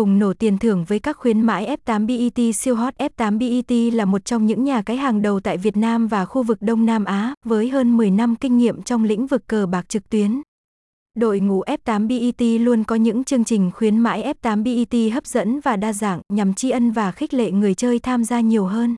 bùng nổ tiền thưởng với các khuyến mãi F8 BET siêu hot. F8 BET là một trong những nhà cái hàng đầu tại Việt Nam và khu vực Đông Nam Á, với hơn 10 năm kinh nghiệm trong lĩnh vực cờ bạc trực tuyến. Đội ngũ F8 BET luôn có những chương trình khuyến mãi F8 BET hấp dẫn và đa dạng nhằm tri ân và khích lệ người chơi tham gia nhiều hơn.